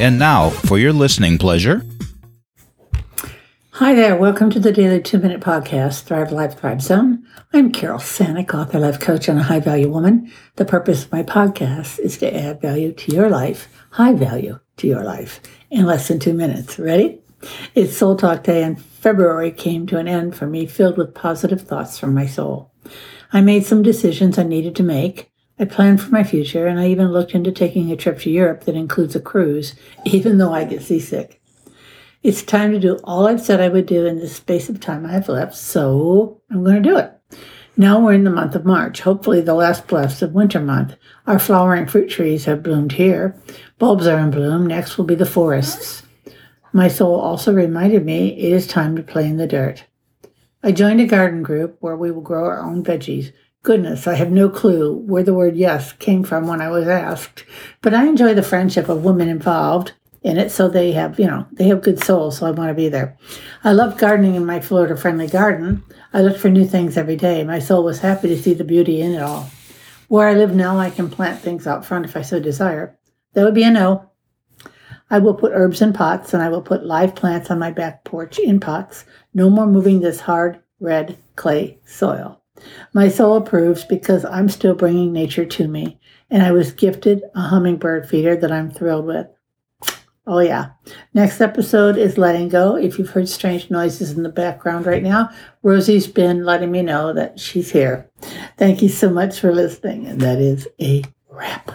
And now, for your listening pleasure. Hi there. Welcome to the Daily Two Minute Podcast, Thrive Life, Thrive Zone. I'm Carol Sanick, author, life coach, and a high value woman. The purpose of my podcast is to add value to your life, high value to your life, in less than two minutes. Ready? It's Soul Talk Day, and February came to an end for me filled with positive thoughts from my soul. I made some decisions I needed to make. I planned for my future, and I even looked into taking a trip to Europe that includes a cruise, even though I get seasick. It's time to do all I've said I would do in the space of time I have left, so I'm going to do it. Now we're in the month of March, hopefully the last blessed of winter month. Our flowering fruit trees have bloomed here. Bulbs are in bloom. Next will be the forests. My soul also reminded me it is time to play in the dirt. I joined a garden group where we will grow our own veggies. Goodness, I have no clue where the word yes came from when I was asked, but I enjoy the friendship of women involved in it, so they have, you know, they have good souls, so I want to be there. I love gardening in my Florida friendly garden. I look for new things every day. My soul was happy to see the beauty in it all. Where I live now, I can plant things out front if I so desire. That would be a no. I will put herbs in pots and I will put live plants on my back porch in pots. No more moving this hard, red clay soil. My soul approves because I'm still bringing nature to me, and I was gifted a hummingbird feeder that I'm thrilled with. Oh, yeah. Next episode is Letting Go. If you've heard strange noises in the background right now, Rosie's been letting me know that she's here. Thank you so much for listening, and that is a wrap.